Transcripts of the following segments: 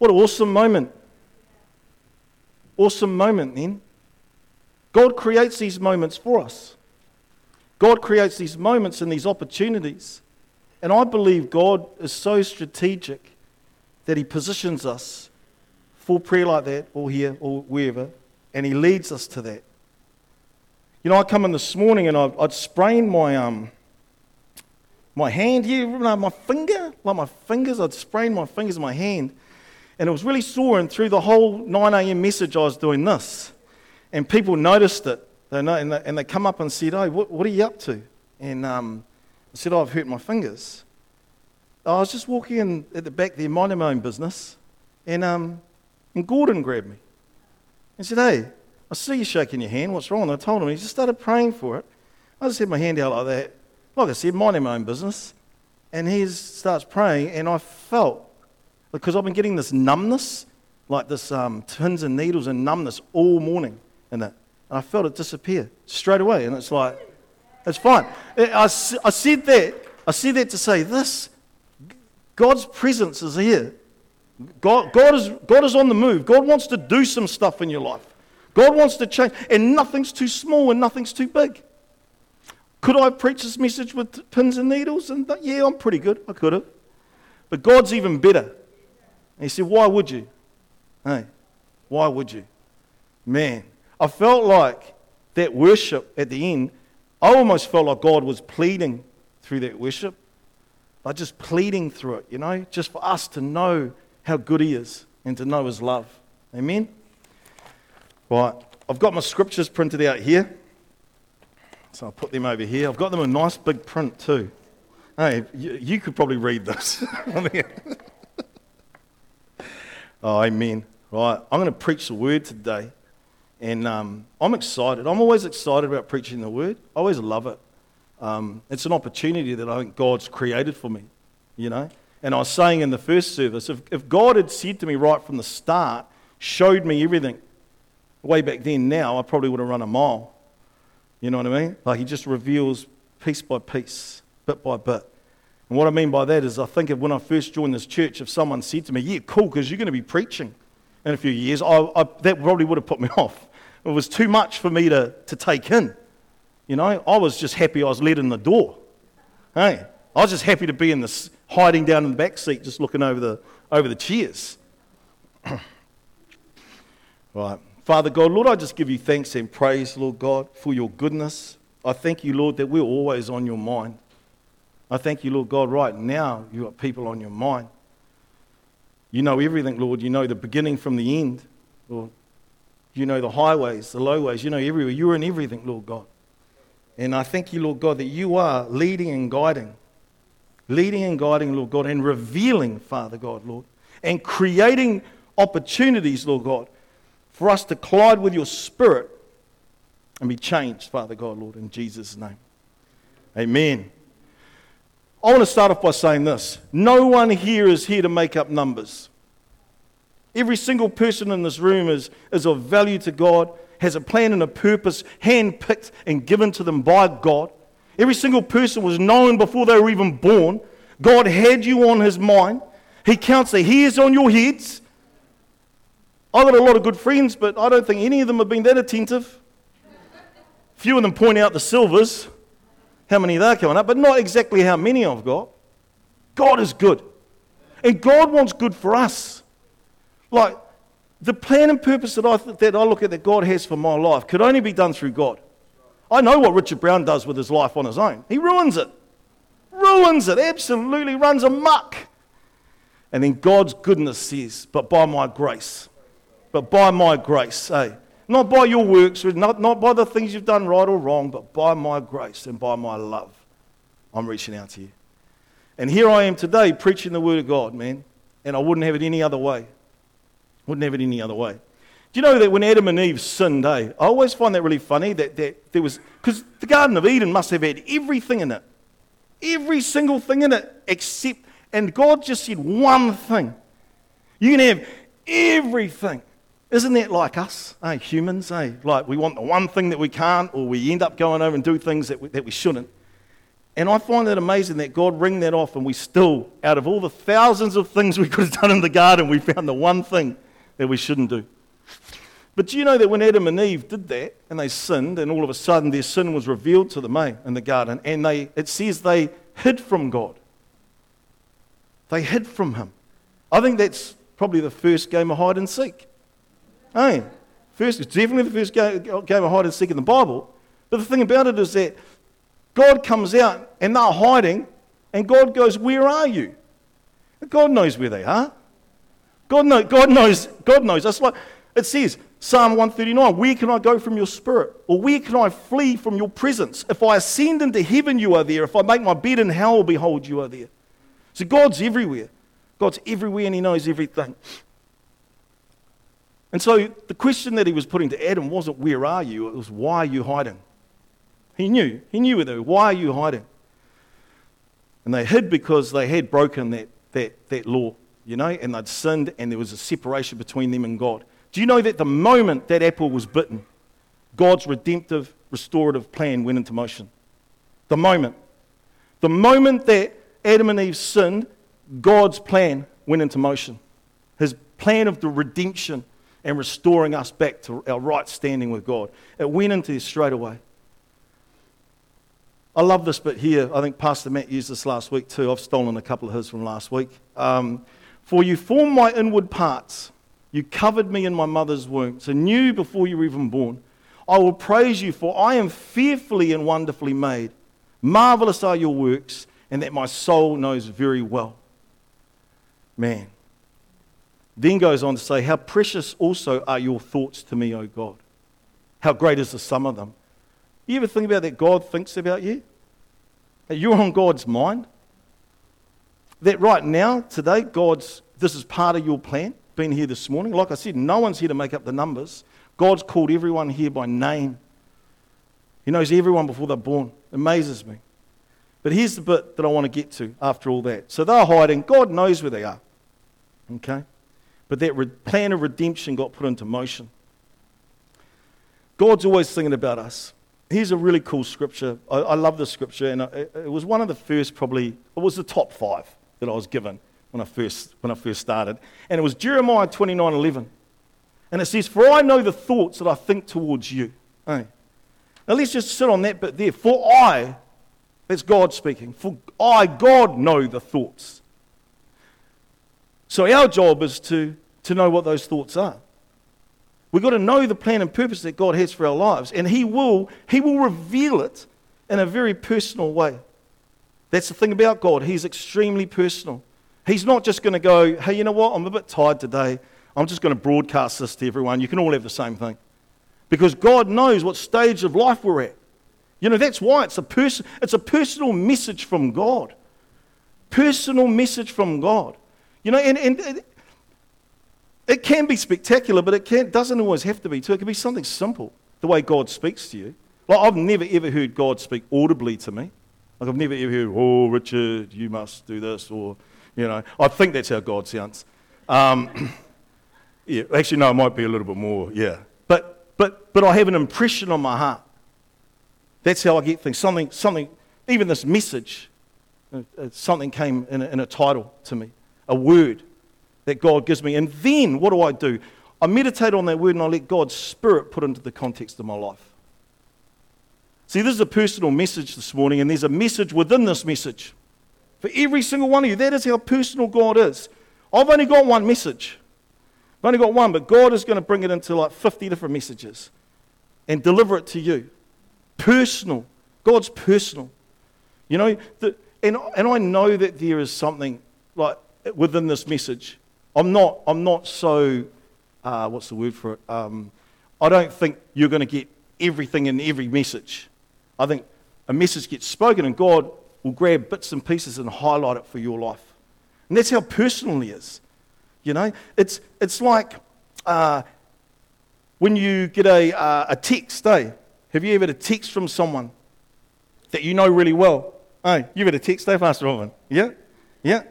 What an awesome moment. Awesome moment, then. God creates these moments for us. God creates these moments and these opportunities. And I believe God is so strategic that He positions us for prayer like that, or here, or wherever, and He leads us to that. You know, I come in this morning and I'd, I'd sprained my, um, my hand here, my finger, like my fingers, I'd sprained my fingers in my hand. And it was really sore, and through the whole 9 a.m. message, I was doing this. And people noticed it. They know, and, they, and they come up and said, Oh, what, what are you up to? And um, I said, oh, I've hurt my fingers. I was just walking in at the back there, minding my own business, and, um, and Gordon grabbed me and said, Hey, I see you shaking your hand. What's wrong? And I told him. He just started praying for it. I just had my hand out like that. Like I said, minding my own business. And he starts praying, and I felt, because I've been getting this numbness, like this um, pins and needles and numbness all morning. And, that, and I felt it disappear straight away. And it's like, it's fine. I, I said that. I said that to say this God's presence is here. God, God, is, God is on the move. God wants to do some stuff in your life. God wants to change. And nothing's too small and nothing's too big. Could I preach this message with pins and needles? And yeah, I'm pretty good. I could have. But God's even better. And he said, Why would you? Hey, why would you? Man, I felt like that worship at the end, I almost felt like God was pleading through that worship. Like just pleading through it, you know, just for us to know how good He is and to know His love. Amen? Right, I've got my scriptures printed out here. So I'll put them over here. I've got them in nice big print too. Hey, you, you could probably read this. oh, amen. Right, I'm going to preach the word today. And um, I'm excited. I'm always excited about preaching the word. I always love it. Um, it's an opportunity that I think God's created for me, you know. And I was saying in the first service, if, if God had said to me right from the start, showed me everything, way back then, now, I probably would have run a mile. You know what I mean? Like He just reveals piece by piece, bit by bit. And what I mean by that is, I think of when I first joined this church, if someone said to me, Yeah, cool, because you're going to be preaching in a few years, I, I, that probably would have put me off. It was too much for me to, to take in. You know, I was just happy I was let in the door. Hey, I was just happy to be in this, hiding down in the back seat, just looking over the, over the chairs. right. Father God, Lord, I just give you thanks and praise, Lord God, for your goodness. I thank you, Lord, that we're always on your mind. I thank you, Lord God, right now you've got people on your mind. You know everything, Lord. You know the beginning from the end, Lord. You know the highways, the lowways. You know everywhere. You're in everything, Lord God. And I thank you, Lord God, that you are leading and guiding. Leading and guiding, Lord God, and revealing, Father God, Lord, and creating opportunities, Lord God, for us to collide with your spirit and be changed, Father God, Lord, in Jesus' name. Amen. I want to start off by saying this no one here is here to make up numbers. Every single person in this room is, is of value to God, has a plan and a purpose, handpicked and given to them by God. Every single person was known before they were even born. God had you on his mind. He counts the hairs on your heads. I've got a lot of good friends, but I don't think any of them have been that attentive. Few of them point out the silvers, how many they're coming up, but not exactly how many I've got. God is good. And God wants good for us. Like, the plan and purpose that I, that I look at that God has for my life could only be done through God. I know what Richard Brown does with his life on his own. He ruins it. Ruins it. Absolutely runs amok. And then God's goodness says, but by my grace. But by my grace, eh? Not by your works, not, not by the things you've done right or wrong, but by my grace and by my love. I'm reaching out to you. And here I am today preaching the word of God, man. And I wouldn't have it any other way. Wouldn't have it any other way. Do you know that when Adam and Eve sinned, eh? I always find that really funny that, that there was, because the Garden of Eden must have had everything in it. Every single thing in it, except, and God just said one thing. You can have everything. Isn't that like us, eh? Humans, eh? Like we want the one thing that we can't, or we end up going over and do things that we, that we shouldn't. And I find that amazing that God ring that off, and we still, out of all the thousands of things we could have done in the garden, we found the one thing that we shouldn't do. But do you know that when Adam and Eve did that and they sinned, and all of a sudden their sin was revealed to them eh, in the garden, and they, it says they hid from God. They hid from Him. I think that's probably the first game of hide and seek. Hey, first, it's definitely the first game of hide and seek in the Bible. But the thing about it is that God comes out and they're hiding, and God goes, Where are you? God knows where they are. God, know, God knows. God knows. That's like it says, Psalm 139 Where can I go from your spirit? Or where can I flee from your presence? If I ascend into heaven, you are there. If I make my bed in hell, behold, you are there. So God's everywhere. God's everywhere and He knows everything. And so the question that He was putting to Adam wasn't, Where are you? It was, Why are you hiding? He knew. He knew where they were. Why are you hiding? And they hid because they had broken that, that, that law, you know, and they'd sinned and there was a separation between them and God. Do you know that the moment that apple was bitten, God's redemptive, restorative plan went into motion? The moment. The moment that Adam and Eve sinned, God's plan went into motion. His plan of the redemption and restoring us back to our right standing with God. It went into this straight away. I love this bit here. I think Pastor Matt used this last week too. I've stolen a couple of his from last week. Um, For you formed my inward parts. You covered me in my mother's womb, so knew before you were even born. I will praise you, for I am fearfully and wonderfully made. Marvelous are your works, and that my soul knows very well. Man. Then goes on to say, How precious also are your thoughts to me, O God. How great is the sum of them. You ever think about that God thinks about you? That you're on God's mind? That right now, today, God's, this is part of your plan been here this morning. Like I said, no one's here to make up the numbers. God's called everyone here by name. He knows everyone before they're born. It amazes me. But here's the bit that I want to get to after all that. So they're hiding. God knows where they are. Okay? But that re- plan of redemption got put into motion. God's always thinking about us. Here's a really cool scripture. I, I love this scripture, and I, it was one of the first, probably, it was the top five that I was given when I first, when I first started. And it was Jeremiah 29 11. And it says, For I know the thoughts that I think towards you. Hey. Now let's just sit on that bit there. For I, that's God speaking, for I, God, know the thoughts. So our job is to, to know what those thoughts are. We've got to know the plan and purpose that God has for our lives. And He will, he will reveal it in a very personal way. That's the thing about God. He's extremely personal. He's not just going to go, hey, you know what? I'm a bit tired today. I'm just going to broadcast this to everyone. You can all have the same thing. Because God knows what stage of life we're at. You know, that's why it's a, pers- it's a personal message from God. Personal message from God. You know, and, and it, it can be spectacular, but it can, doesn't always have to be too. It can be something simple, the way God speaks to you. Like, I've never ever heard God speak audibly to me. Like, I've never ever heard, oh, Richard, you must do this, or you know, I think that's how God sounds. Um, yeah, actually, no, it might be a little bit more. Yeah, but but but I have an impression on my heart. That's how I get things. Something, something. Even this message, uh, uh, something came in a, in a title to me, a word that God gives me, and then what do I do? I meditate on that word and I let God's Spirit put into the context of my life. See, this is a personal message this morning, and there's a message within this message. For every single one of you. That is how personal God is. I've only got one message. I've only got one, but God is going to bring it into like 50 different messages and deliver it to you. Personal. God's personal. You know, the, and, and I know that there is something like within this message. I'm not, I'm not so, uh, what's the word for it? Um, I don't think you're going to get everything in every message. I think a message gets spoken and God will grab bits and pieces and highlight it for your life. And that's how personal he is. You know, it's, it's like uh, when you get a, uh, a text, eh? Have you ever had a text from someone that you know really well? Hey, you've had a text, eh, Pastor Robin? Yeah? Yeah?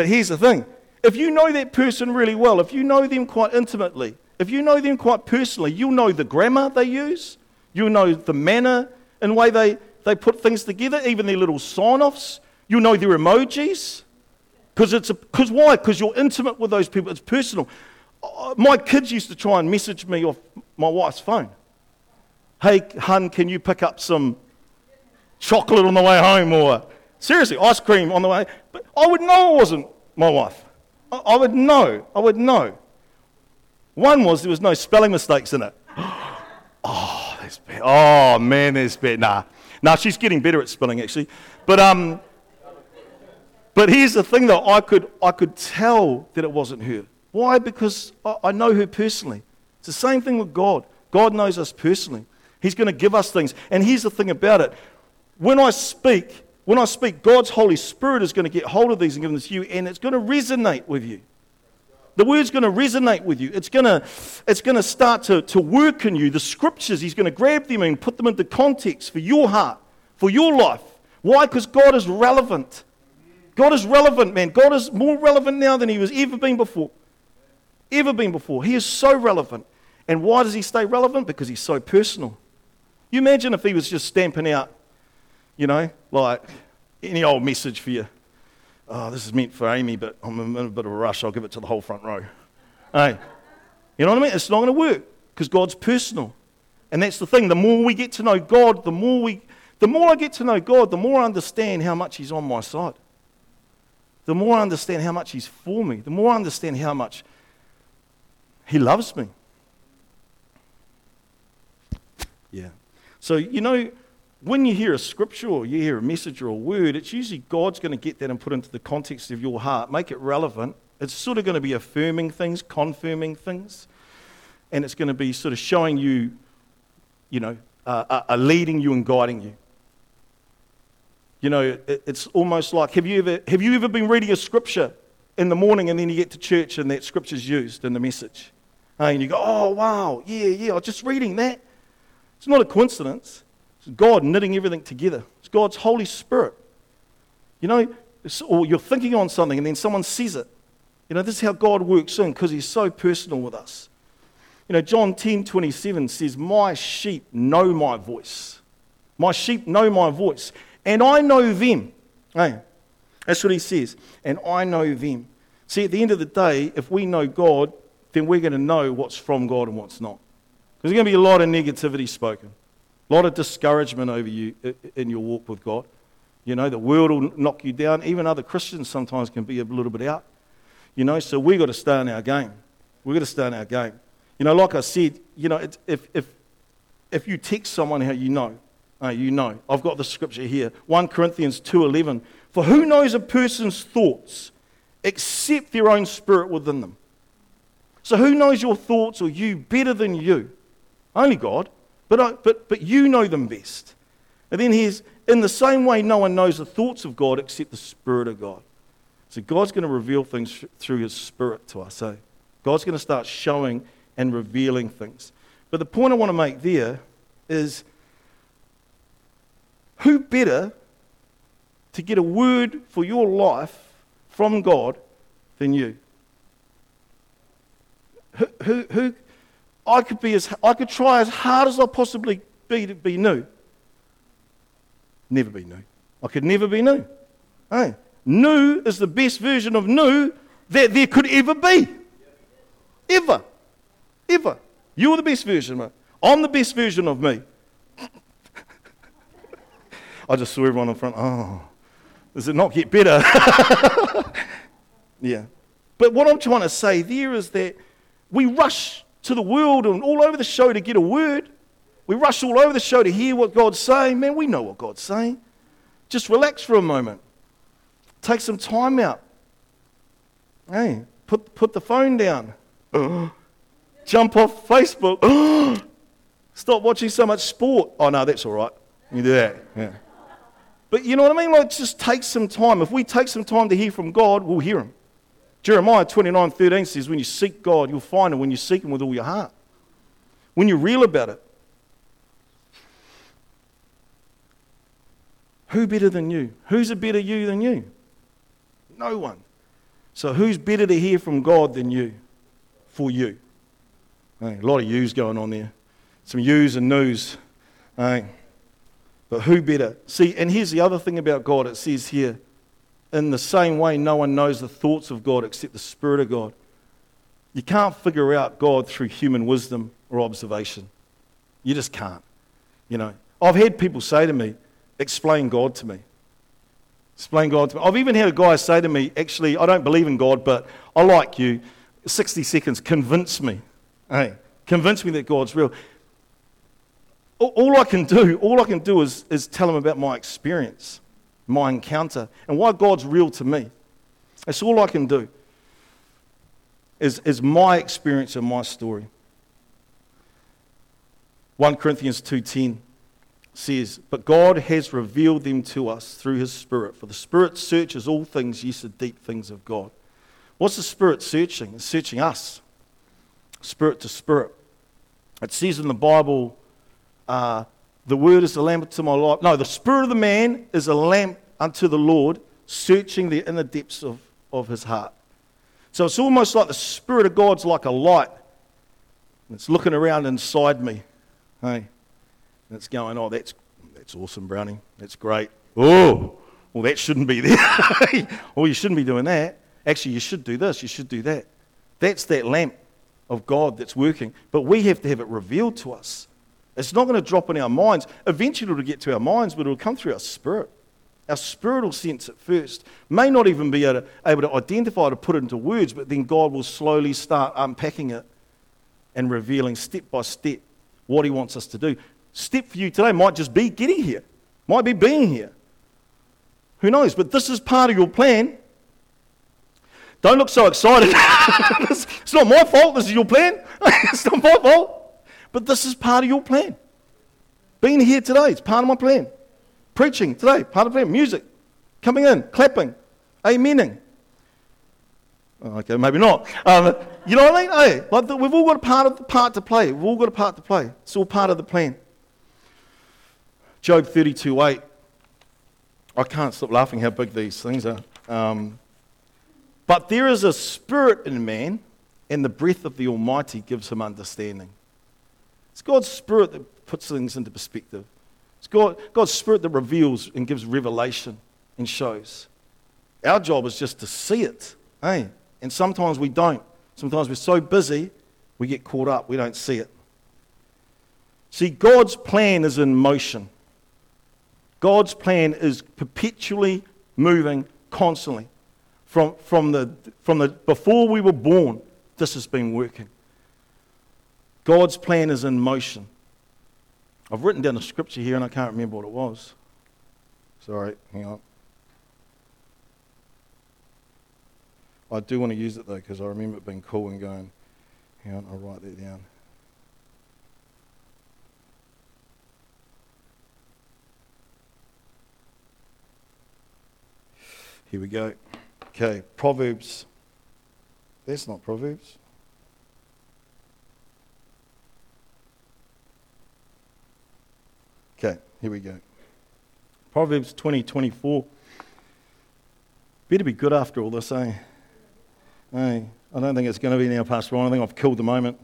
But here's the thing if you know that person really well, if you know them quite intimately, if you know them quite personally, you'll know the grammar they use, you'll know the manner and way they they put things together, even their little sign offs. You'll know their emojis. Because why? Because you're intimate with those people. It's personal. Uh, my kids used to try and message me off my wife's phone. Hey, hun, can you pick up some chocolate on the way home? Or seriously, ice cream on the way. But I would know it wasn't my wife. I, I would know. I would know. One was there was no spelling mistakes in it. oh, there's bad. Oh man, there's bad. Nah, nah, she's getting better at spelling actually. But um, but here's the thing though, I could I could tell that it wasn't her. Why? Because I, I know her personally. It's the same thing with God. God knows us personally. He's going to give us things. And here's the thing about it. When I speak, when I speak, God's Holy Spirit is going to get hold of these and give them to you, and it's going to resonate with you. The word's going to resonate with you. It's going to, it's going to start to, to work in you. The scriptures, he's going to grab them and put them into context for your heart, for your life. Why? Because God is relevant. God is relevant, man. God is more relevant now than he was ever been before. Ever been before. He is so relevant. And why does he stay relevant? Because he's so personal. You imagine if he was just stamping out, you know, like any old message for you oh, this is meant for Amy, but I'm in a bit of a rush. I'll give it to the whole front row. hey, you know what I mean? It's not going to work because God's personal. And that's the thing. The more we get to know God, the more we, the more I get to know God, the more I understand how much He's on my side. The more I understand how much He's for me. The more I understand how much He loves me. Yeah. So, you know, when you hear a scripture or you hear a message or a word, it's usually God's going to get that and put into the context of your heart, make it relevant. It's sort of going to be affirming things, confirming things, and it's going to be sort of showing you, you know, uh, uh, leading you and guiding you. You know, it, it's almost like have you, ever, have you ever been reading a scripture in the morning and then you get to church and that scripture's used in the message? And you go, oh, wow, yeah, yeah, I was just reading that. It's not a coincidence. God knitting everything together. It's God's Holy Spirit. You know, or you're thinking on something and then someone says it. You know, this is how God works in because He's so personal with us. You know, John 10 27 says, My sheep know my voice. My sheep know my voice, and I know them. Hey, that's what He says. And I know them. See, at the end of the day, if we know God, then we're going to know what's from God and what's not. There's going to be a lot of negativity spoken. A lot of discouragement over you in your walk with God. You know, the world will knock you down. Even other Christians sometimes can be a little bit out. You know, so we've got to stay in our game. We've got to stay in our game. You know, like I said, you know, if, if, if you text someone how you know, uh, you know. I've got the scripture here. 1 Corinthians 2.11. For who knows a person's thoughts except their own spirit within them? So who knows your thoughts or you better than you? Only God. But, I, but, but you know them best. And then he's, in the same way, no one knows the thoughts of God except the Spirit of God. So God's going to reveal things through His Spirit to us. Eh? God's going to start showing and revealing things. But the point I want to make there is who better to get a word for your life from God than you? Who, who, who, I could, be as, I could try as hard as I possibly be to be new. Never be new. I could never be new. Hey, new is the best version of new that there could ever be. Ever. Ever. You're the best version, mate. I'm the best version of me. I just saw everyone in front. Oh, does it not get better? yeah. But what I'm trying to say there is that we rush to the world and all over the show to get a word. We rush all over the show to hear what God's saying. Man, we know what God's saying. Just relax for a moment. Take some time out. Hey, put, put the phone down. Jump off Facebook. Stop watching so much sport. Oh, no, that's all right. You do that. Yeah. But you know what I mean? Like, just take some time. If we take some time to hear from God, we'll hear Him. Jeremiah 29 13 says, When you seek God, you'll find Him when you seek Him with all your heart. When you're real about it. Who better than you? Who's a better you than you? No one. So who's better to hear from God than you? For you. Hey, a lot of yous going on there. Some yous and news. Hey. But who better? See, and here's the other thing about God it says here in the same way, no one knows the thoughts of God except the Spirit of God. You can't figure out God through human wisdom or observation. You just can't. You know, I've had people say to me, explain God to me. Explain God to me. I've even had a guy say to me, actually, I don't believe in God, but I like you. 60 seconds, convince me. Hey, convince me that God's real. All I can do, all I can do is, is tell him about my experience my encounter, and why God's real to me. That's all I can do, is, is my experience and my story. 1 Corinthians 2.10 says, But God has revealed them to us through his Spirit, for the Spirit searches all things, yes, the deep things of God. What's the Spirit searching? It's searching us, spirit to spirit. It says in the Bible, uh, the word is a lamp to my life. No, the spirit of the man is a lamp unto the Lord, searching the inner depths of, of his heart. So it's almost like the Spirit of God's like a light. It's looking around inside me. Hey? And it's going, oh, that's, that's awesome, Brownie. That's great. Oh, well, that shouldn't be there. oh, you shouldn't be doing that. Actually, you should do this. You should do that. That's that lamp of God that's working. But we have to have it revealed to us. It's not going to drop in our minds. Eventually, it'll get to our minds, but it'll come through our spirit. Our spiritual sense at first may not even be able to, able to identify to put it into words, but then God will slowly start unpacking it and revealing step by step what He wants us to do. Step for you today might just be getting here, might be being here. Who knows? But this is part of your plan. Don't look so excited. it's not my fault. This is your plan. it's not my fault. But this is part of your plan. Being here today is part of my plan. Preaching today, part of it. Music, coming in, clapping, amening. Oh, okay, maybe not. Um, you know what I mean? Hey, like the, we've all got a part of the part to play. We've all got a part to play. It's all part of the plan. Job 32 8. I can't stop laughing how big these things are. Um, but there is a spirit in man, and the breath of the Almighty gives him understanding. It's God's spirit that puts things into perspective. It's God, God's Spirit that reveals and gives revelation and shows. Our job is just to see it. Eh? And sometimes we don't. Sometimes we're so busy, we get caught up, we don't see it. See, God's plan is in motion. God's plan is perpetually moving constantly. From, from, the, from the before we were born, this has been working. God's plan is in motion. I've written down a scripture here and I can't remember what it was. Sorry, hang on. I do want to use it though because I remember it being cool and going, hang on, I'll write that down. Here we go. Okay, Proverbs. That's not Proverbs. Okay, here we go. Proverbs 20, 24. Better be good after all this, eh? Hey, I don't think it's going to be now, Pastor Ron. I think I've killed the moment.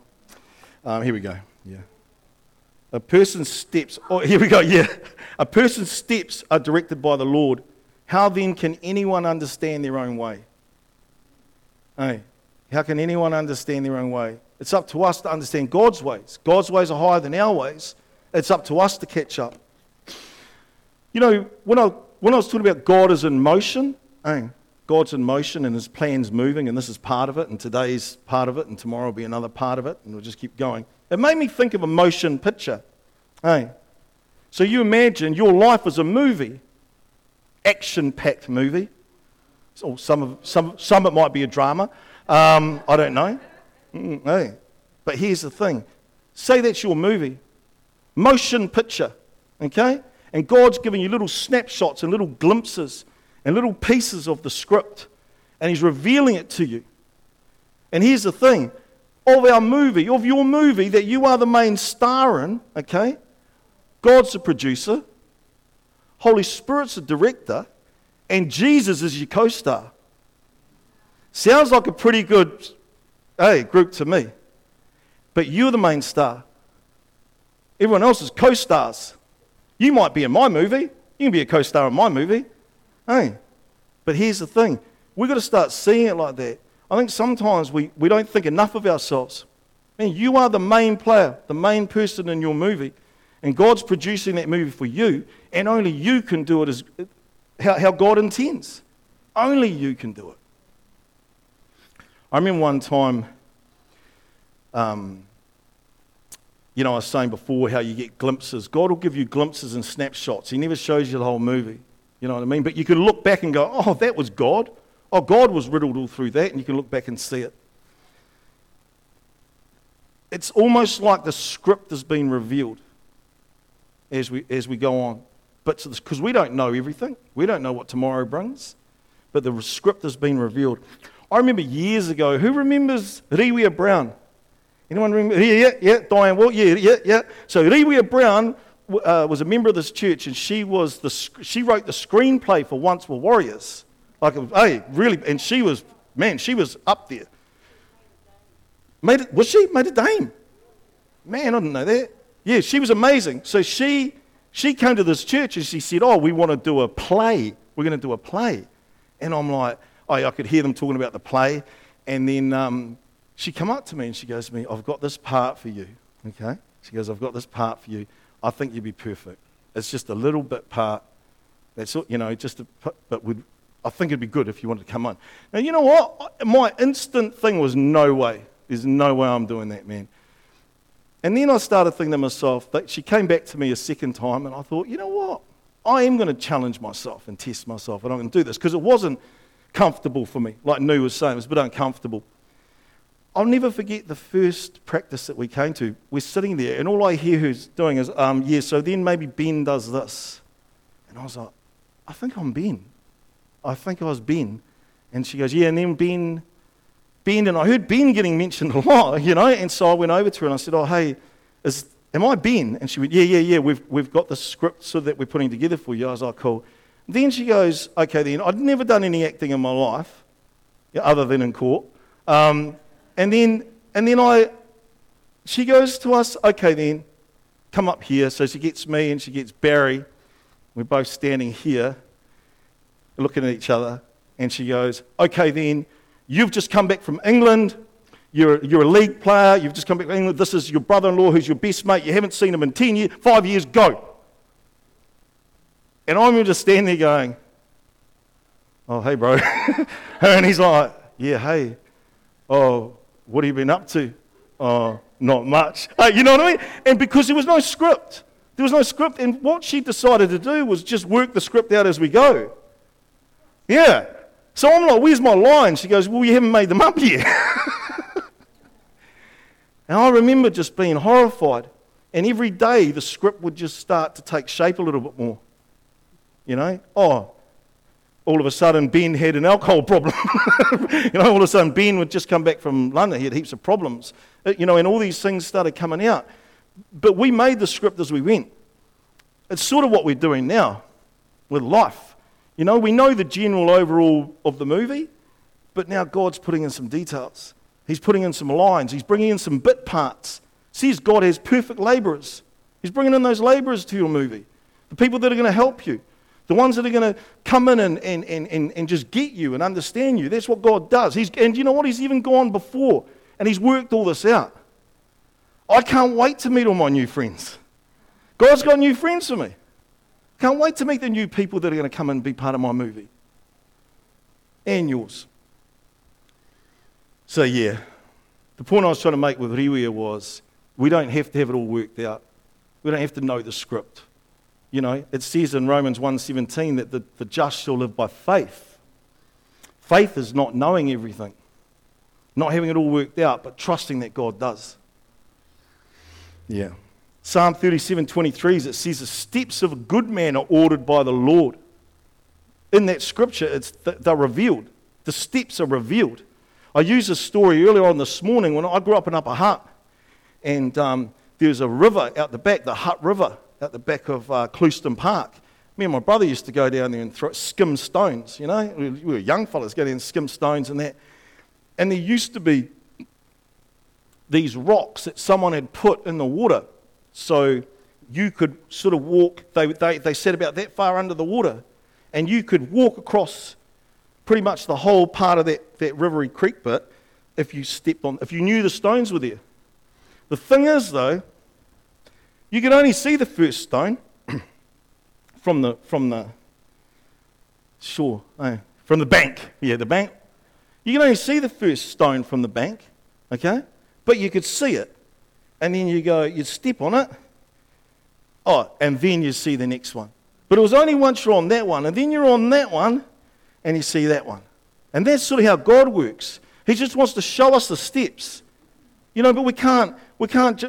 Um, here we go. Yeah. A person's steps, oh, here we go, yeah. A person's steps are directed by the Lord. How then can anyone understand their own way? Hey, how can anyone understand their own way? It's up to us to understand God's ways. God's ways are higher than our ways. It's up to us to catch up. You know, when I, when I was talking about God is in motion, eh, God's in motion and his plan's moving, and this is part of it, and today's part of it, and tomorrow will be another part of it, and we'll just keep going. It made me think of a motion picture. Eh? So you imagine your life is a movie, action packed movie. So some, of, some, some it might be a drama. Um, I don't know. Mm, hey. But here's the thing say that's your movie motion picture, okay? And God's giving you little snapshots and little glimpses and little pieces of the script, and He's revealing it to you. And here's the thing of our movie, of your movie that you are the main star in, okay? God's the producer, Holy Spirit's the director, and Jesus is your co star. Sounds like a pretty good hey, group to me. But you're the main star. Everyone else is co stars. You might be in my movie. You can be a co star in my movie. Hey. But here's the thing we've got to start seeing it like that. I think sometimes we, we don't think enough of ourselves. Man, you are the main player, the main person in your movie. And God's producing that movie for you, and only you can do it as how, how God intends. Only you can do it. I remember one time, um, you know, I was saying before how you get glimpses. God will give you glimpses and snapshots. He never shows you the whole movie. You know what I mean? But you can look back and go, oh, that was God. Oh, God was riddled all through that, and you can look back and see it. It's almost like the script has been revealed as we, as we go on. But because we don't know everything, we don't know what tomorrow brings, but the script has been revealed. I remember years ago, who remembers Riwia Brown? Anyone remember? Yeah, yeah, yeah, Diane Well, yeah, yeah, yeah. So Riwia Brown uh, was a member of this church, and she was the she wrote the screenplay for Once Were Warriors. Like, hey, really, and she was man, she was up there. Made it, was she made a dame? Man, I didn't know that. Yeah, she was amazing. So she she came to this church and she said, "Oh, we want to do a play. We're going to do a play." And I'm like, oh, I could hear them talking about the play, and then um, she come up to me and she goes to me, "I've got this part for you." Okay, she goes, "I've got this part for you." I think you'd be perfect. It's just a little bit part. That's all, you know, just a, but would I think it'd be good if you wanted to come on. Now you know what? My instant thing was no way. There's no way I'm doing that, man. And then I started thinking to myself that she came back to me a second time, and I thought, you know what? I am going to challenge myself and test myself, and I'm going to do this because it wasn't comfortable for me. Like Nu was saying, it was a bit uncomfortable. I'll never forget the first practice that we came to. We're sitting there, and all I hear who's doing is, um, yeah, so then maybe Ben does this. And I was like, I think I'm Ben. I think I was Ben. And she goes, yeah, and then Ben, Ben, and I heard Ben getting mentioned a lot, you know, and so I went over to her and I said, oh, hey, is, am I Ben? And she went, yeah, yeah, yeah, we've, we've got the script so that we're putting together for you. I was like, cool. Then she goes, okay, then, I'd never done any acting in my life, other than in court. Um, and then, and then I, she goes to us, okay then, come up here. So she gets me and she gets Barry. We're both standing here, looking at each other. And she goes, okay then, you've just come back from England. You're, you're a league player. You've just come back from England. This is your brother in law who's your best mate. You haven't seen him in 10 years, five years, go. And I'm just standing there going, oh, hey, bro. and he's like, yeah, hey. Oh, what have you been up to? Oh, not much. Uh, you know what I mean? And because there was no script, there was no script. And what she decided to do was just work the script out as we go. Yeah. So I'm like, where's my line? She goes, well, you haven't made them up yet. and I remember just being horrified. And every day the script would just start to take shape a little bit more. You know? Oh, all of a sudden Ben had an alcohol problem. you know, all of a sudden Ben would just come back from London. He had heaps of problems. Uh, you know, and all these things started coming out. But we made the script as we went. It's sort of what we're doing now with life. You know, we know the general overall of the movie, but now God's putting in some details. He's putting in some lines. He's bringing in some bit parts. Says God has perfect laborers. He's bringing in those laborers to your movie, the people that are going to help you the ones that are going to come in and, and, and, and just get you and understand you. That's what God does. He's, and you know what? He's even gone before and He's worked all this out. I can't wait to meet all my new friends. God's got new friends for me. Can't wait to meet the new people that are going to come and be part of my movie and yours. So, yeah, the point I was trying to make with Riwia was we don't have to have it all worked out. We don't have to know the script. You know, it says in Romans 1:17 that the, the just shall live by faith. Faith is not knowing everything, not having it all worked out, but trusting that God does. Yeah. Psalm 37:23 it says the steps of a good man are ordered by the Lord. In that scripture, it's they're revealed. The steps are revealed. I used a story earlier on this morning when I grew up in Upper Hutt, and um, there's a river out the back, the Hutt River, at the back of uh, Clouston Park. Me and my brother used to go down there and throw, skim stones, you know. We were young fellas, go down and skim stones and that. And there used to be these rocks that someone had put in the water. So you could sort of walk, they, they, they said about that far under the water, and you could walk across pretty much the whole part of that, that rivery creek bit if you stepped on, if you knew the stones were there. The thing is, though, you can only see the first stone from the, from the shore, no, from the bank. Yeah, the bank. You can only see the first stone from the bank, okay? But you could see it. And then you go, you step on it. Oh, and then you see the next one. But it was only once you're on that one, and then you're on that one, and you see that one. And that's sort of how God works. He just wants to show us the steps. You know, but we can't, we can't,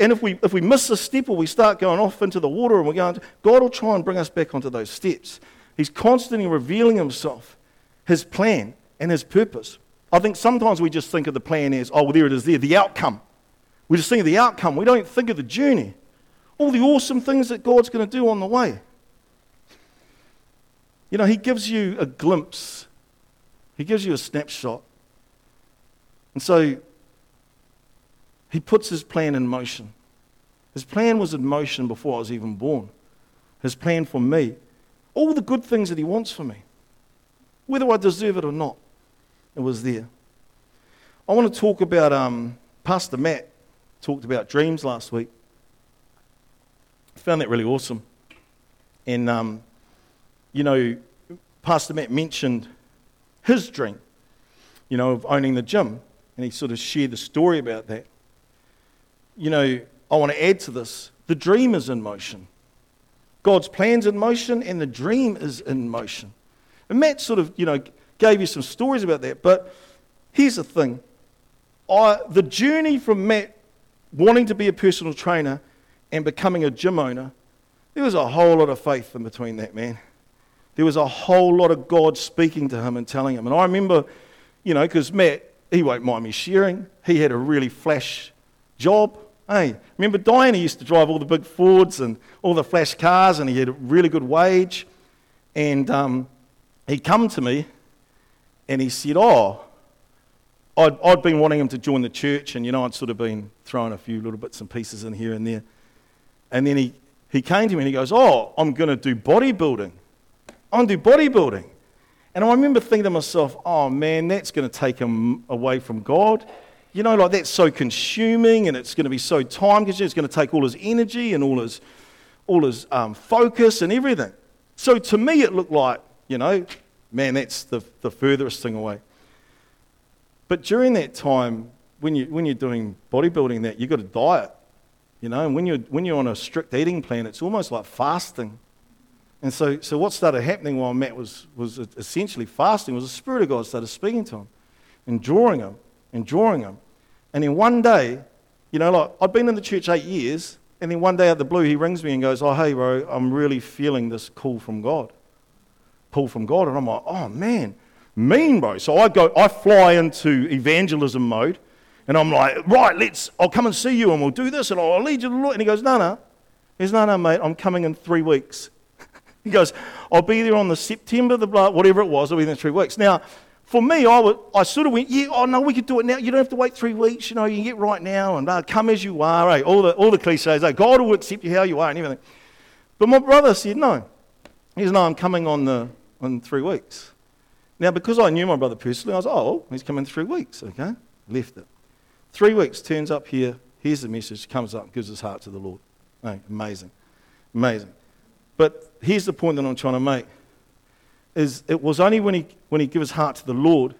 and if we, if we miss a step or we start going off into the water and we're going, God will try and bring us back onto those steps. He's constantly revealing himself, his plan, and his purpose. I think sometimes we just think of the plan as, oh, well, there it is there, the outcome. We just think of the outcome. We don't think of the journey, all the awesome things that God's going to do on the way. You know, He gives you a glimpse, He gives you a snapshot. And so He puts His plan in motion. His plan was in motion before I was even born. His plan for me, all the good things that He wants for me, whether I deserve it or not, it was there. I want to talk about um, Pastor Matt talked about dreams last week. I found that really awesome. And, um, you know, Pastor Matt mentioned his dream, you know, of owning the gym. And he sort of shared the story about that. You know, I want to add to this the dream is in motion. God's plan's in motion, and the dream is in motion. And Matt sort of, you know, gave you some stories about that. But here's the thing I, the journey from Matt wanting to be a personal trainer and becoming a gym owner, there was a whole lot of faith in between that, man. There was a whole lot of God speaking to him and telling him. And I remember, you know, because Matt, he won't mind me sharing, he had a really flash job. Hey, remember Diana used to drive all the big Fords and all the flash cars, and he had a really good wage. And um, he'd come to me and he said, Oh, I'd, I'd been wanting him to join the church, and you know, I'd sort of been throwing a few little bits and pieces in here and there. And then he, he came to me and he goes, Oh, I'm going to do bodybuilding. I'm going to do bodybuilding. And I remember thinking to myself, Oh man, that's going to take him away from God. You know, like that's so consuming and it's going to be so time consuming. It's going to take all his energy and all his, all his um, focus and everything. So to me, it looked like, you know, man, that's the, the furthest thing away. But during that time, when, you, when you're doing bodybuilding, that you've got a diet, you know, and when you're, when you're on a strict eating plan, it's almost like fasting. And so, so what started happening while Matt was, was essentially fasting was the Spirit of God started speaking to him and drawing him and drawing him. And then one day, you know, like I'd been in the church eight years, and then one day out of the blue, he rings me and goes, Oh, hey, bro, I'm really feeling this call from God. Pull from God. And I'm like, Oh, man mean, bro. So I go, I fly into evangelism mode, and I'm like, right, let's, I'll come and see you, and we'll do this, and I'll lead you to the Lord. And he goes, no, no. He goes, no, no, mate, I'm coming in three weeks. he goes, I'll be there on the September, the blah, whatever it was, I'll be there in three weeks. Now, for me, I, I sort of went, yeah, oh no, we could do it now. You don't have to wait three weeks. You know, you can get right now and uh, come as you are. Eh? All, the, all the cliches. Eh? God will accept you how you are and everything. But my brother said, no. He said, no, I'm coming on the, in three weeks. Now, because I knew my brother personally, I was, oh, he's coming in three weeks, okay? Left it. Three weeks, turns up here, here's the message, comes up, gives his heart to the Lord. Hey, amazing. Amazing. But here's the point that I'm trying to make is it was only when he, when he gave his heart to the Lord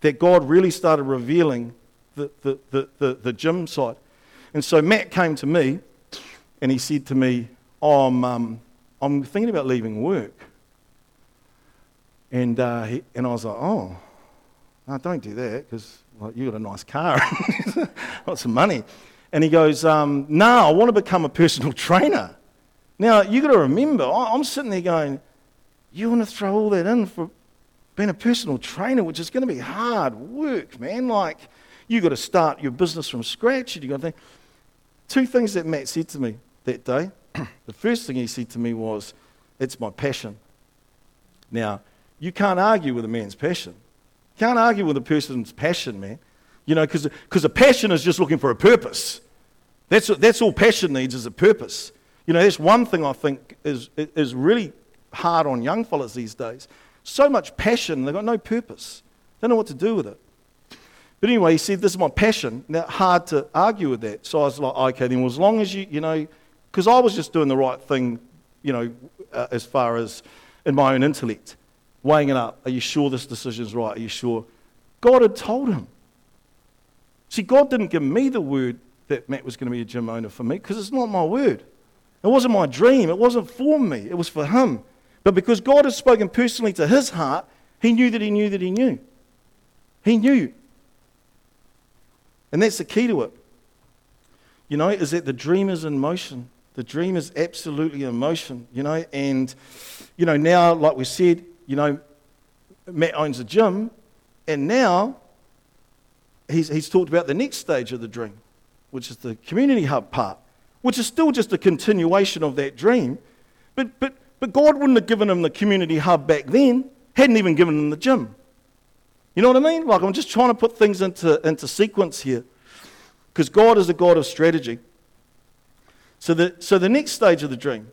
that God really started revealing the, the, the, the, the gym side. And so Matt came to me and he said to me, oh, I'm, um, I'm thinking about leaving work. And, uh, he, and I was like, oh, no, don't do that because well, you've got a nice car, lots of money. And he goes, um, no, I want to become a personal trainer. Now, you've got to remember, I'm sitting there going, you want to throw all that in for being a personal trainer, which is going to be hard work, man. Like, you've got to start your business from scratch. And you've got to think. Two things that Matt said to me that day. the first thing he said to me was, it's my passion. Now, you can't argue with a man's passion. You can't argue with a person's passion, man. You know, because a passion is just looking for a purpose. That's, that's all passion needs is a purpose. You know, that's one thing I think is, is really hard on young fellas these days. So much passion, they've got no purpose. They don't know what to do with it. But anyway, he said, This is my passion. Now, hard to argue with that. So I was like, Okay, then, well, as long as you, you know, because I was just doing the right thing, you know, uh, as far as in my own intellect, weighing it up. Are you sure this decision's right? Are you sure? God had told him. See, God didn't give me the word that Matt was going to be a gym owner for me because it's not my word. It wasn't my dream. It wasn't for me. It was for him. But because God had spoken personally to his heart, he knew that he knew that he knew. He knew. And that's the key to it. You know, is that the dream is in motion. The dream is absolutely in motion, you know. And, you know, now, like we said, you know, Matt owns a gym, and now he's, he's talked about the next stage of the dream, which is the community hub part, which is still just a continuation of that dream. But, but, but God wouldn't have given him the community hub back then, hadn't even given him the gym. You know what I mean? Like, I'm just trying to put things into, into sequence here. Because God is a God of strategy. So the, so the next stage of the dream,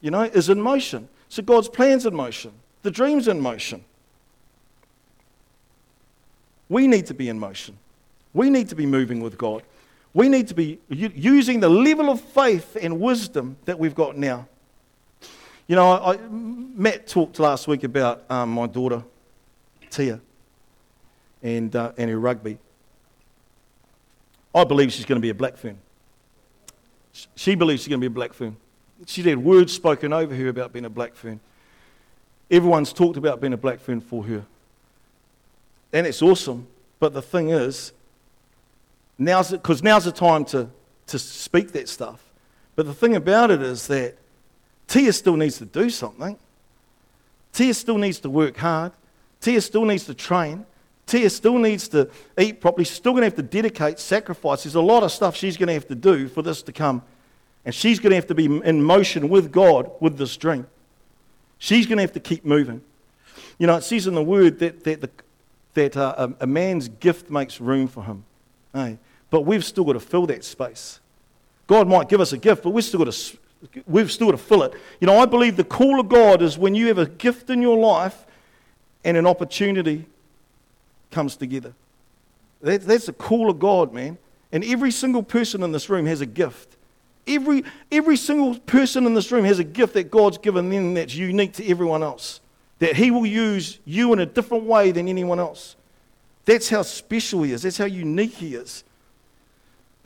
you know, is in motion. So God's plan's in motion. The dream's in motion. We need to be in motion. We need to be moving with God. We need to be using the level of faith and wisdom that we've got now. You know, I, Matt talked last week about um, my daughter, Tia, and, uh, and her rugby. I believe she's going to be a black fern. She believes she's going to be a black fern. She's had words spoken over her about being a black fern. Everyone's talked about being a black fern for her. And it's awesome. But the thing is, now's because now's the time to, to speak that stuff. But the thing about it is that Tia still needs to do something. Tia still needs to work hard. Tia still needs to train. Tia still needs to eat properly. She's still going to have to dedicate, sacrifice. There's a lot of stuff she's going to have to do for this to come. And she's going to have to be in motion with God with this dream. She's going to have to keep moving. You know, it says in the word that, that, the, that uh, a, man's gift makes room for him. Hey? But we've still got to fill that space. God might give us a gift, but we've still got to, we've still to fill it. You know, I believe the call of God is when you have a gift in your life and an opportunity comes together. That, that's the call of God, man. And every single person in this room has a gift. Every, every single person in this room has a gift that God's given them that's unique to everyone else. That He will use you in a different way than anyone else. That's how special He is. That's how unique He is.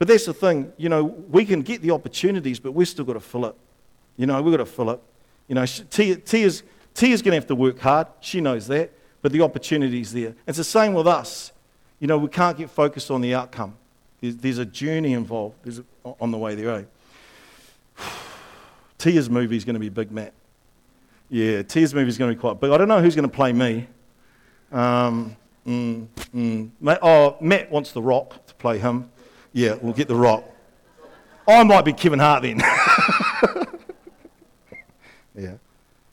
But that's the thing, you know, we can get the opportunities, but we've still got to fill it. You know, we've got to fill it. You know, Tia's, Tia's going to have to work hard. She knows that. But the opportunity's there. It's the same with us. You know, we can't get focused on the outcome. There's, there's a journey involved there's a, on the way there, eh? Tia's movie is going to be big, Matt. Yeah, Tia's movie is going to be quite big. I don't know who's going to play me. Um, mm, mm. Oh, Matt wants The Rock to play him. Yeah, we'll get The Rock. I might be Kevin Hart then. yeah.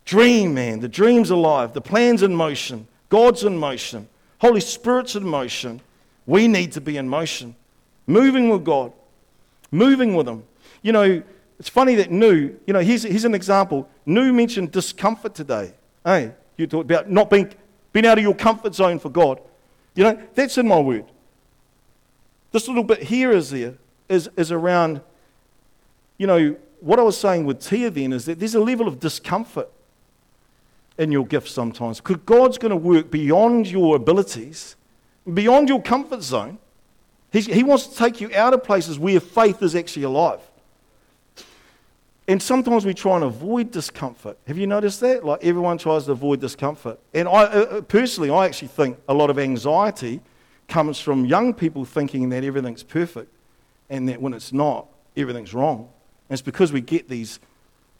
Dream, man. The dream's alive. The plan's in motion. God's in motion. Holy Spirit's in motion. We need to be in motion. Moving with God. Moving with Him. You know, it's funny that New, you know, here's, here's an example. New mentioned discomfort today. Hey, you talked about not being, being out of your comfort zone for God. You know, that's in my word. This little bit here is there, is, is around, you know, what I was saying with Tia then is that there's a level of discomfort in your gift sometimes because God's going to work beyond your abilities, beyond your comfort zone. He's, he wants to take you out of places where faith is actually alive. And sometimes we try and avoid discomfort. Have you noticed that? Like everyone tries to avoid discomfort. And I, uh, uh, personally, I actually think a lot of anxiety comes from young people thinking that everything's perfect and that when it's not, everything's wrong. And it's because we get these,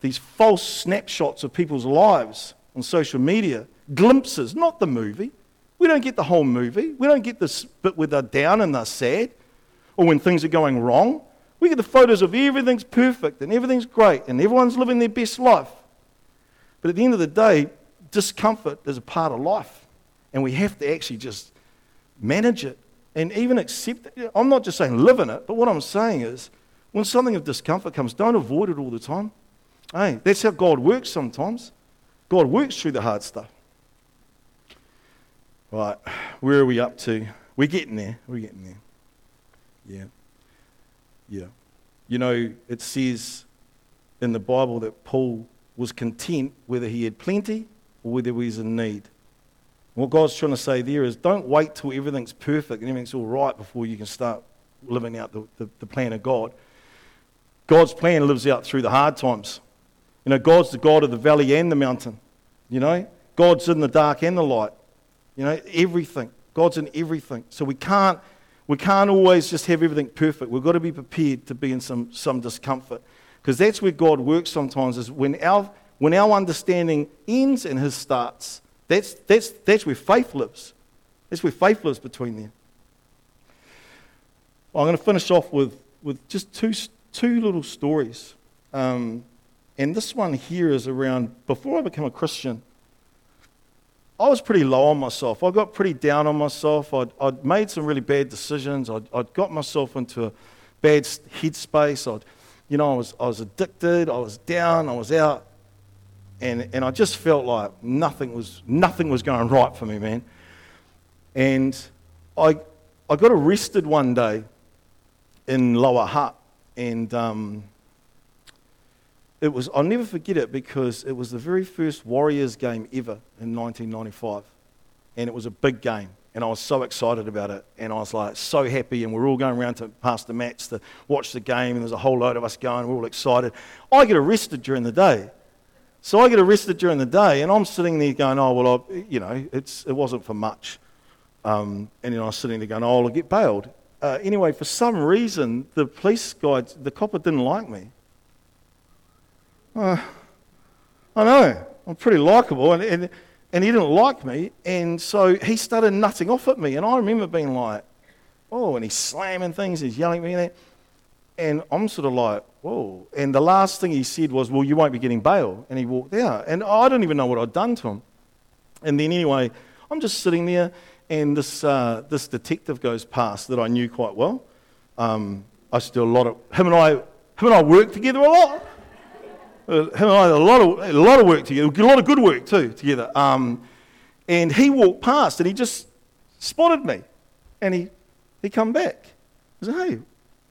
these false snapshots of people's lives on social media, glimpses, not the movie. We don't get the whole movie. We don't get this bit where they're down and they're sad or when things are going wrong. We get the photos of everything's perfect and everything's great and everyone's living their best life. But at the end of the day, discomfort is a part of life. And we have to actually just manage it and even accept it. I'm not just saying live in it, but what I'm saying is when something of discomfort comes, don't avoid it all the time. Hey, that's how God works sometimes. God works through the hard stuff. Right, where are we up to? We're getting there. We're getting there. Yeah. Yeah. You know, it says in the Bible that Paul was content whether he had plenty or whether he was in need. What God's trying to say there is don't wait till everything's perfect and everything's all right before you can start living out the, the, the plan of God. God's plan lives out through the hard times. You know, God's the God of the valley and the mountain. You know, God's in the dark and the light. You know, everything. God's in everything. So we can't, we can't always just have everything perfect. We've got to be prepared to be in some, some discomfort. Because that's where God works sometimes, is when our, when our understanding ends and His starts. That's, that's, that's where faith lives. That's where faith lives between them. I'm going to finish off with, with just two, two little stories. Um, and this one here is around before I became a Christian. I was pretty low on myself. I got pretty down on myself. I'd, I'd made some really bad decisions. I'd, I'd got myself into a bad headspace. I'd, you know, I was, I was addicted. I was down. I was out. And, and I just felt like nothing was, nothing was going right for me, man. And I, I got arrested one day in Lower Hutt. And um, it was, I'll never forget it because it was the very first Warriors game ever in 1995. And it was a big game. And I was so excited about it. And I was like so happy. And we're all going around to past the mats to watch the game. And there's a whole load of us going. We're all excited. I get arrested during the day. So I get arrested during the day. And I'm sitting there going, oh, well, I, you know, it's, it wasn't for much. Um, and then I was sitting there going, oh, I'll get bailed. Uh, anyway, for some reason, the police guy, the copper didn't like me. Uh, I know, I'm pretty likable, and, and, and he didn't like me, and so he started nutting off at me, and I remember being like, oh, and he's slamming things, he's yelling at me, and I'm sort of like, whoa. And the last thing he said was, well, you won't be getting bail, and he walked out, and I don't even know what I'd done to him. And then anyway, I'm just sitting there, and this, uh, this detective goes past that I knew quite well. Um, I still a lot of him and I him and I worked together a lot. Uh, him and I a lot of, a lot of work together, a lot of good work too together. Um, and he walked past and he just spotted me. And he, he come back. He said, hey,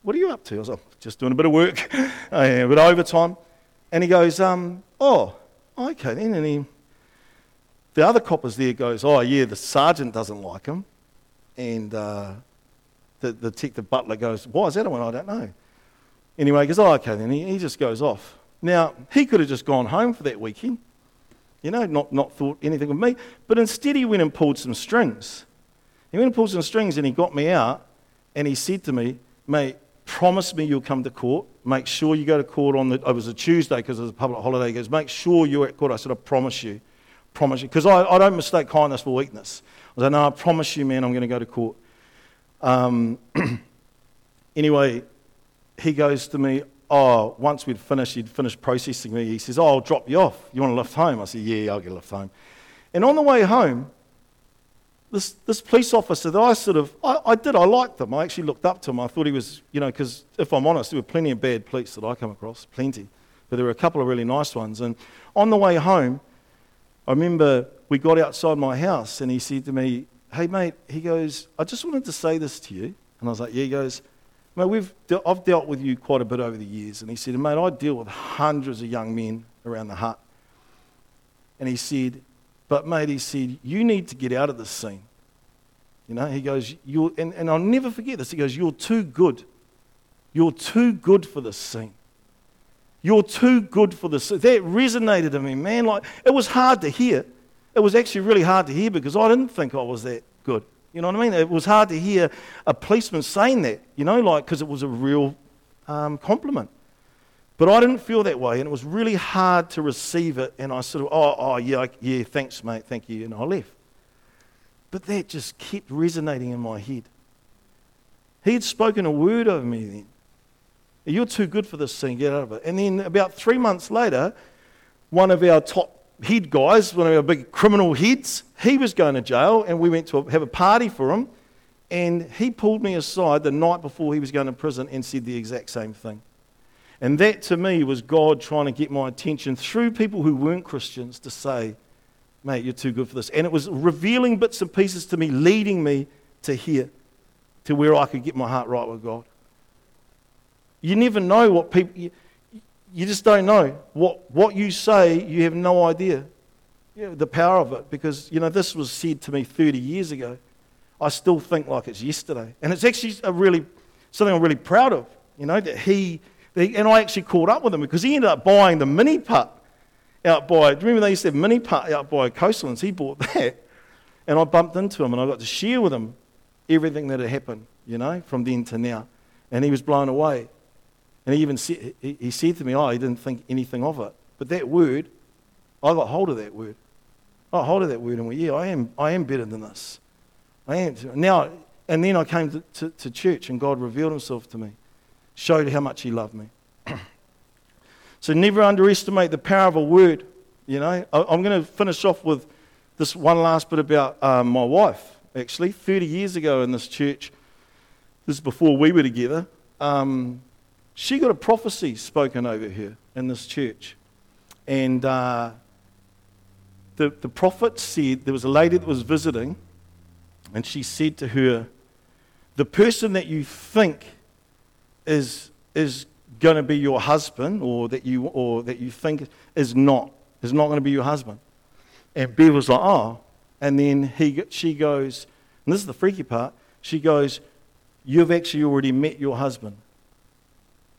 what are you up to? I was like, just doing a bit of work, uh, a bit of overtime. And he goes, um, oh, okay then. And he, the other coppers there goes, oh yeah, the sergeant doesn't like him. And uh, the, the detective butler goes, why is that one? I don't know. Anyway, he goes, oh, okay then. He, he just goes off. Now, he could have just gone home for that weekend, you know, not, not thought anything of me. But instead, he went and pulled some strings. He went and pulled some strings and he got me out and he said to me, mate, promise me you'll come to court. Make sure you go to court on the, it was a Tuesday because it was a public holiday. He goes, make sure you're at court. I said, I promise you. Promise you. Because I, I don't mistake kindness for weakness. I said, no, I promise you, man, I'm going to go to court. Um, anyway, he goes to me, oh, once we'd finished, he'd finished processing me. He says, oh, I'll drop you off. You want to lift home? I said, yeah, I'll get a lift home. And on the way home, this, this police officer that I sort of, I, I did, I liked them. I actually looked up to him. I thought he was, you know, because if I'm honest, there were plenty of bad police that I come across, plenty. But there were a couple of really nice ones. And on the way home, I remember we got outside my house and he said to me, hey, mate, he goes, I just wanted to say this to you. And I was like, yeah, he goes, Mate, we've de- I've dealt with you quite a bit over the years. And he said, Mate, I deal with hundreds of young men around the Hutt. And he said, But, mate, he said, you need to get out of this scene. You know, he goes, you're, and, and I'll never forget this. He goes, You're too good. You're too good for this scene. You're too good for this. That resonated in me, man. Like, it was hard to hear. It was actually really hard to hear because I didn't think I was that good. You know what I mean? It was hard to hear a policeman saying that, you know, like, because it was a real um, compliment. But I didn't feel that way, and it was really hard to receive it. And I sort of, oh, oh yeah, yeah, thanks, mate, thank you. And I left. But that just kept resonating in my head. He had spoken a word over me then. You're too good for this thing, get out of it. And then about three months later, one of our top head guys, one of our big criminal heads, he was going to jail, and we went to have a party for him. And he pulled me aside the night before he was going to prison and said the exact same thing. And that to me was God trying to get my attention through people who weren't Christians to say, mate, you're too good for this. And it was revealing bits and pieces to me, leading me to here, to where I could get my heart right with God. You never know what people, you, you just don't know. What, what you say, you have no idea you know, the power of it because, you know, this was said to me 30 years ago. I still think like it's yesterday. And it's actually a really, something I'm really proud of, you know, that he, that he and I actually caught up with him because he ended up buying the mini putt out by, do you remember they used to have mini putt out by Coastlands? He bought that. And I bumped into him and I got to share with him everything that had happened, you know, from then to now. And he was blown away. And he even said, he, he said to me, oh, he didn't think anything of it. But that word, I got hold of that word. I got hold of that word and went, yeah, I am, I am better than this. I am. Now, and then I came to, to, to church and God revealed himself to me, showed how much he loved me. so never underestimate the power of a word. You know, I, I'm going to finish off with this one last bit about um, my wife, actually. 30 years ago in this church, this is before we were together, um, she got a prophecy spoken over her in this church. And uh, the, the prophet said there was a lady that was visiting and she said to her, The person that you think is, is going to be your husband, or that, you, or that you think is not, is not going to be your husband. And Bev was like, Oh. And then he, she goes, and this is the freaky part, she goes, You've actually already met your husband.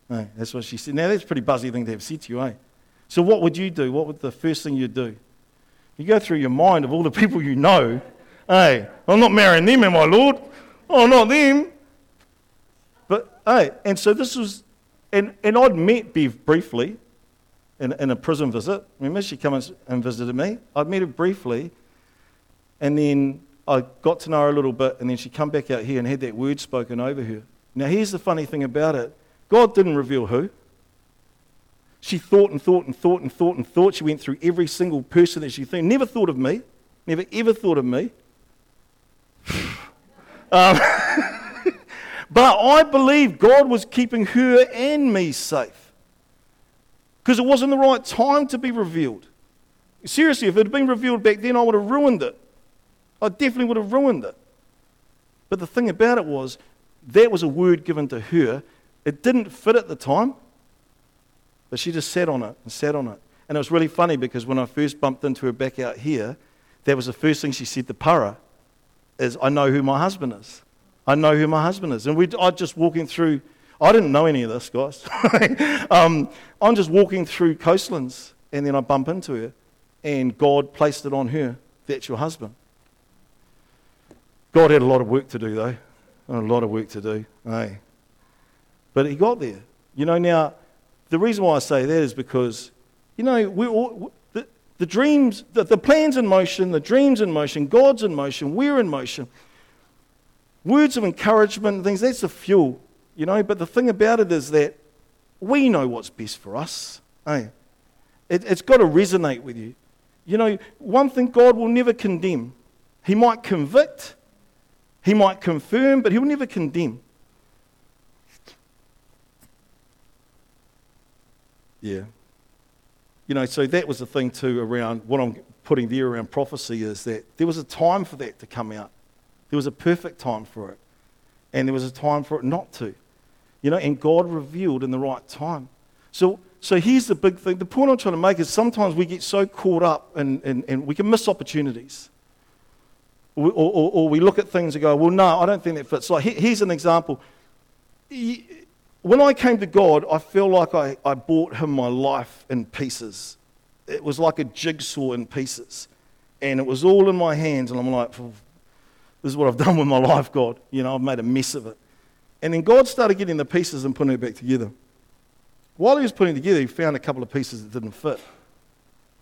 That's what she said. Now, that's a pretty buzzy thing to have said to you, eh? So, what would you do? What would the first thing you'd do? You go through your mind of all the people you know Hey, I'm not marrying them, am I, Lord? Oh, not them. Hey, and so this was, and, and I'd met Bev briefly in, in a prison visit. Remember, she came and visited me. I'd met her briefly, and then I got to know her a little bit, and then she come back out here and had that word spoken over her. Now, here's the funny thing about it God didn't reveal who. She thought and thought and thought and thought and thought. She went through every single person that she thought. Never thought of me. Never ever thought of me. Um, but I believe God was keeping her and me safe because it wasn't the right time to be revealed. Seriously, if it had been revealed back then, I would have ruined it. I definitely would have ruined it. But the thing about it was, that was a word given to her. It didn't fit at the time, but she just sat on it and sat on it. And it was really funny because when I first bumped into her back out here, that was the first thing she said to Para is I know who my husband is. I know who my husband is. And we, I just walking through, I didn't know any of this, guys. um, I'm just walking through coastlands and then I bump into her and God placed it on her. That's your husband. God had a lot of work to do, though. A lot of work to do. Hey. But he got there. You know, now, the reason why I say that is because, you know, we're all, the dreams, the, the plans in motion, the dreams in motion, God's in motion, we're in motion. Words of encouragement and things, that's the fuel, you know. But the thing about it is that we know what's best for us. Eh? It, it's got to resonate with you. You know, one thing God will never condemn. He might convict, He might confirm, but He'll never condemn. Yeah you know, so that was the thing too around what I'm putting there around prophecy is that there was a time for that to come out. There was a perfect time for it. And there was a time for it not to. You know, and God revealed in the right time. So, so here's the big thing. The point I'm trying to make is sometimes we get so caught up and, and, and we can miss opportunities. Or, or, or, we look at things and go, well, no, I don't think that fits. Like, here's an example when I came to God, I feel like I, I bought him my life in pieces. It was like a jigsaw in pieces. And it was all in my hands. And I'm like, this is what I've done with my life, God. You know, I've made a mess of it. And then God started getting the pieces and putting it back together. While he was putting it together, he found a couple of pieces that didn't fit.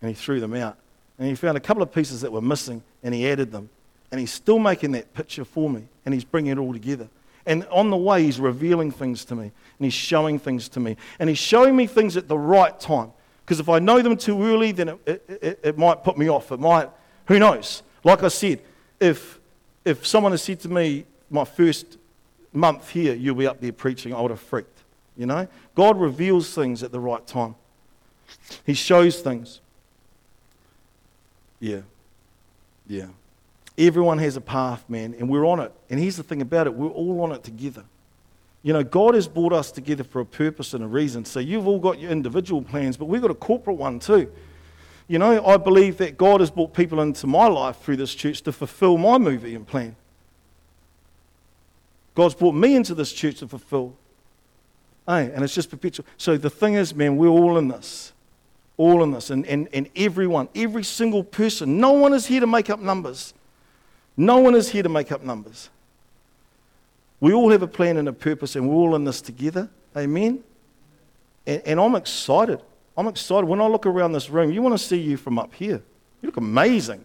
And he threw them out. And he found a couple of pieces that were missing and he added them. And he's still making that picture for me. And he's bringing it all together. And on the way, he's revealing things to me and he's showing things to me. And he's showing me things at the right time. Because if I know them too early, then it, it, it, might put me off. It might, who knows? Like I said, if, if someone had said to me, my first month here, you'll be up there preaching, I would have freaked. You know? God reveals things at the right time, He shows things. Yeah. Yeah. Everyone has a path, man, and we're on it. And here's the thing about it we're all on it together. You know, God has brought us together for a purpose and a reason. So you've all got your individual plans, but we've got a corporate one too. You know, I believe that God has brought people into my life through this church to fulfill my movie and plan. God's brought me into this church to fulfill. Hey, and it's just perpetual. So the thing is, man, we're all in this. All in this. And, and, and everyone, every single person, no one is here to make up numbers. No one is here to make up numbers. We all have a plan and a purpose, and we're all in this together. Amen? And, and I'm excited. I'm excited. When I look around this room, you want to see you from up here. You look amazing.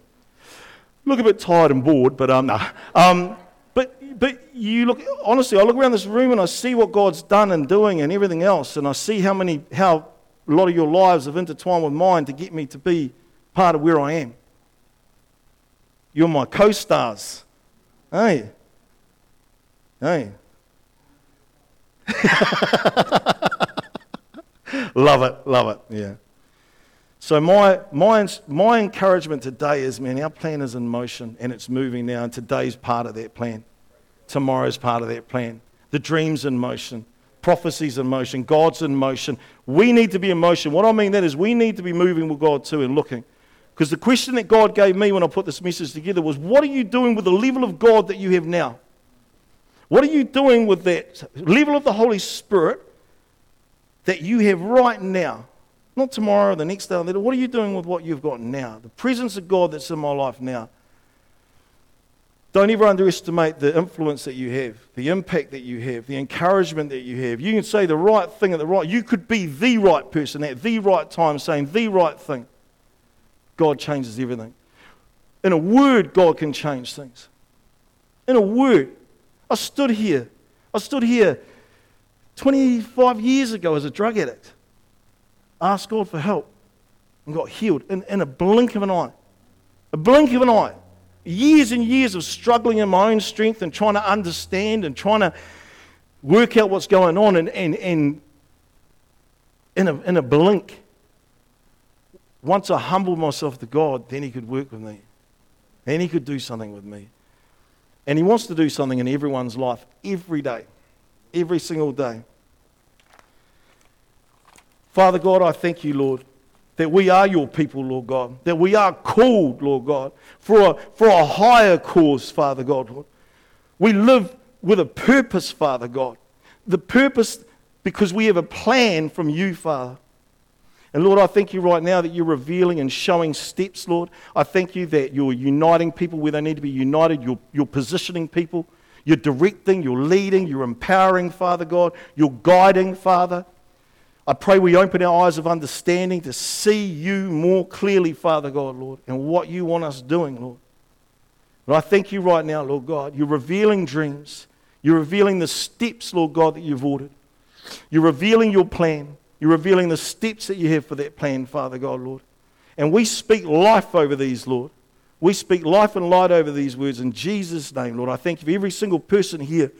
look a bit tired and bored, but um, nah. um, but but you look honestly. I look around this room and I see what God's done and doing and everything else, and I see how many how a lot of your lives have intertwined with mine to get me to be part of where I am. You're my co-stars, hey. Hey. love it, love it, yeah. So, my, my, my encouragement today is man, our plan is in motion and it's moving now, and today's part of that plan. Tomorrow's part of that plan. The dream's in motion, prophecy's in motion, God's in motion. We need to be in motion. What I mean that is we need to be moving with God too and looking. Because the question that God gave me when I put this message together was, What are you doing with the level of God that you have now? What are you doing with that level of the Holy Spirit that you have right now? Not tomorrow or the next day. What are you doing with what you've got now? The presence of God that's in my life now. Don't ever underestimate the influence that you have, the impact that you have, the encouragement that you have. You can say the right thing at the right. You could be the right person at the right time, saying the right thing. God changes everything. In a word, God can change things. In a word. I stood here. I stood here 25 years ago as a drug addict, asked God for help, and got healed in, in a blink of an eye. A blink of an eye. Years and years of struggling in my own strength and trying to understand and trying to work out what's going on, and, and, and in, a, in a blink, once I humbled myself to God, then He could work with me. Then He could do something with me. And He wants to do something in everyone's life every day, every single day. Father God, I thank you, Lord, that we are your people, Lord God, that we are called, Lord God, for a, for a higher cause, Father God. Lord. We live with a purpose, Father God. The purpose because we have a plan from you, Father. And Lord, I thank you right now that you're revealing and showing steps, Lord. I thank you that you're uniting people where they need to be united. You're, you're positioning people. You're directing, you're leading, you're empowering, Father God. You're guiding, Father. I pray we open our eyes of understanding to see you more clearly, Father God, Lord, and what you want us doing, Lord. But I thank you right now, Lord God. You're revealing dreams. You're revealing the steps, Lord God, that you've ordered. You're revealing your plan. You're revealing the steps that you have for that plan, Father God, Lord. And we speak life over these, Lord. We speak life and light over these words in Jesus' name, Lord. I thank you for every single person here.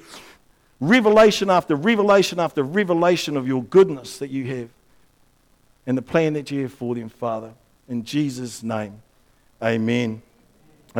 Revelation after revelation after revelation of your goodness that you have and the plan that you have for them, Father. In Jesus' name, amen.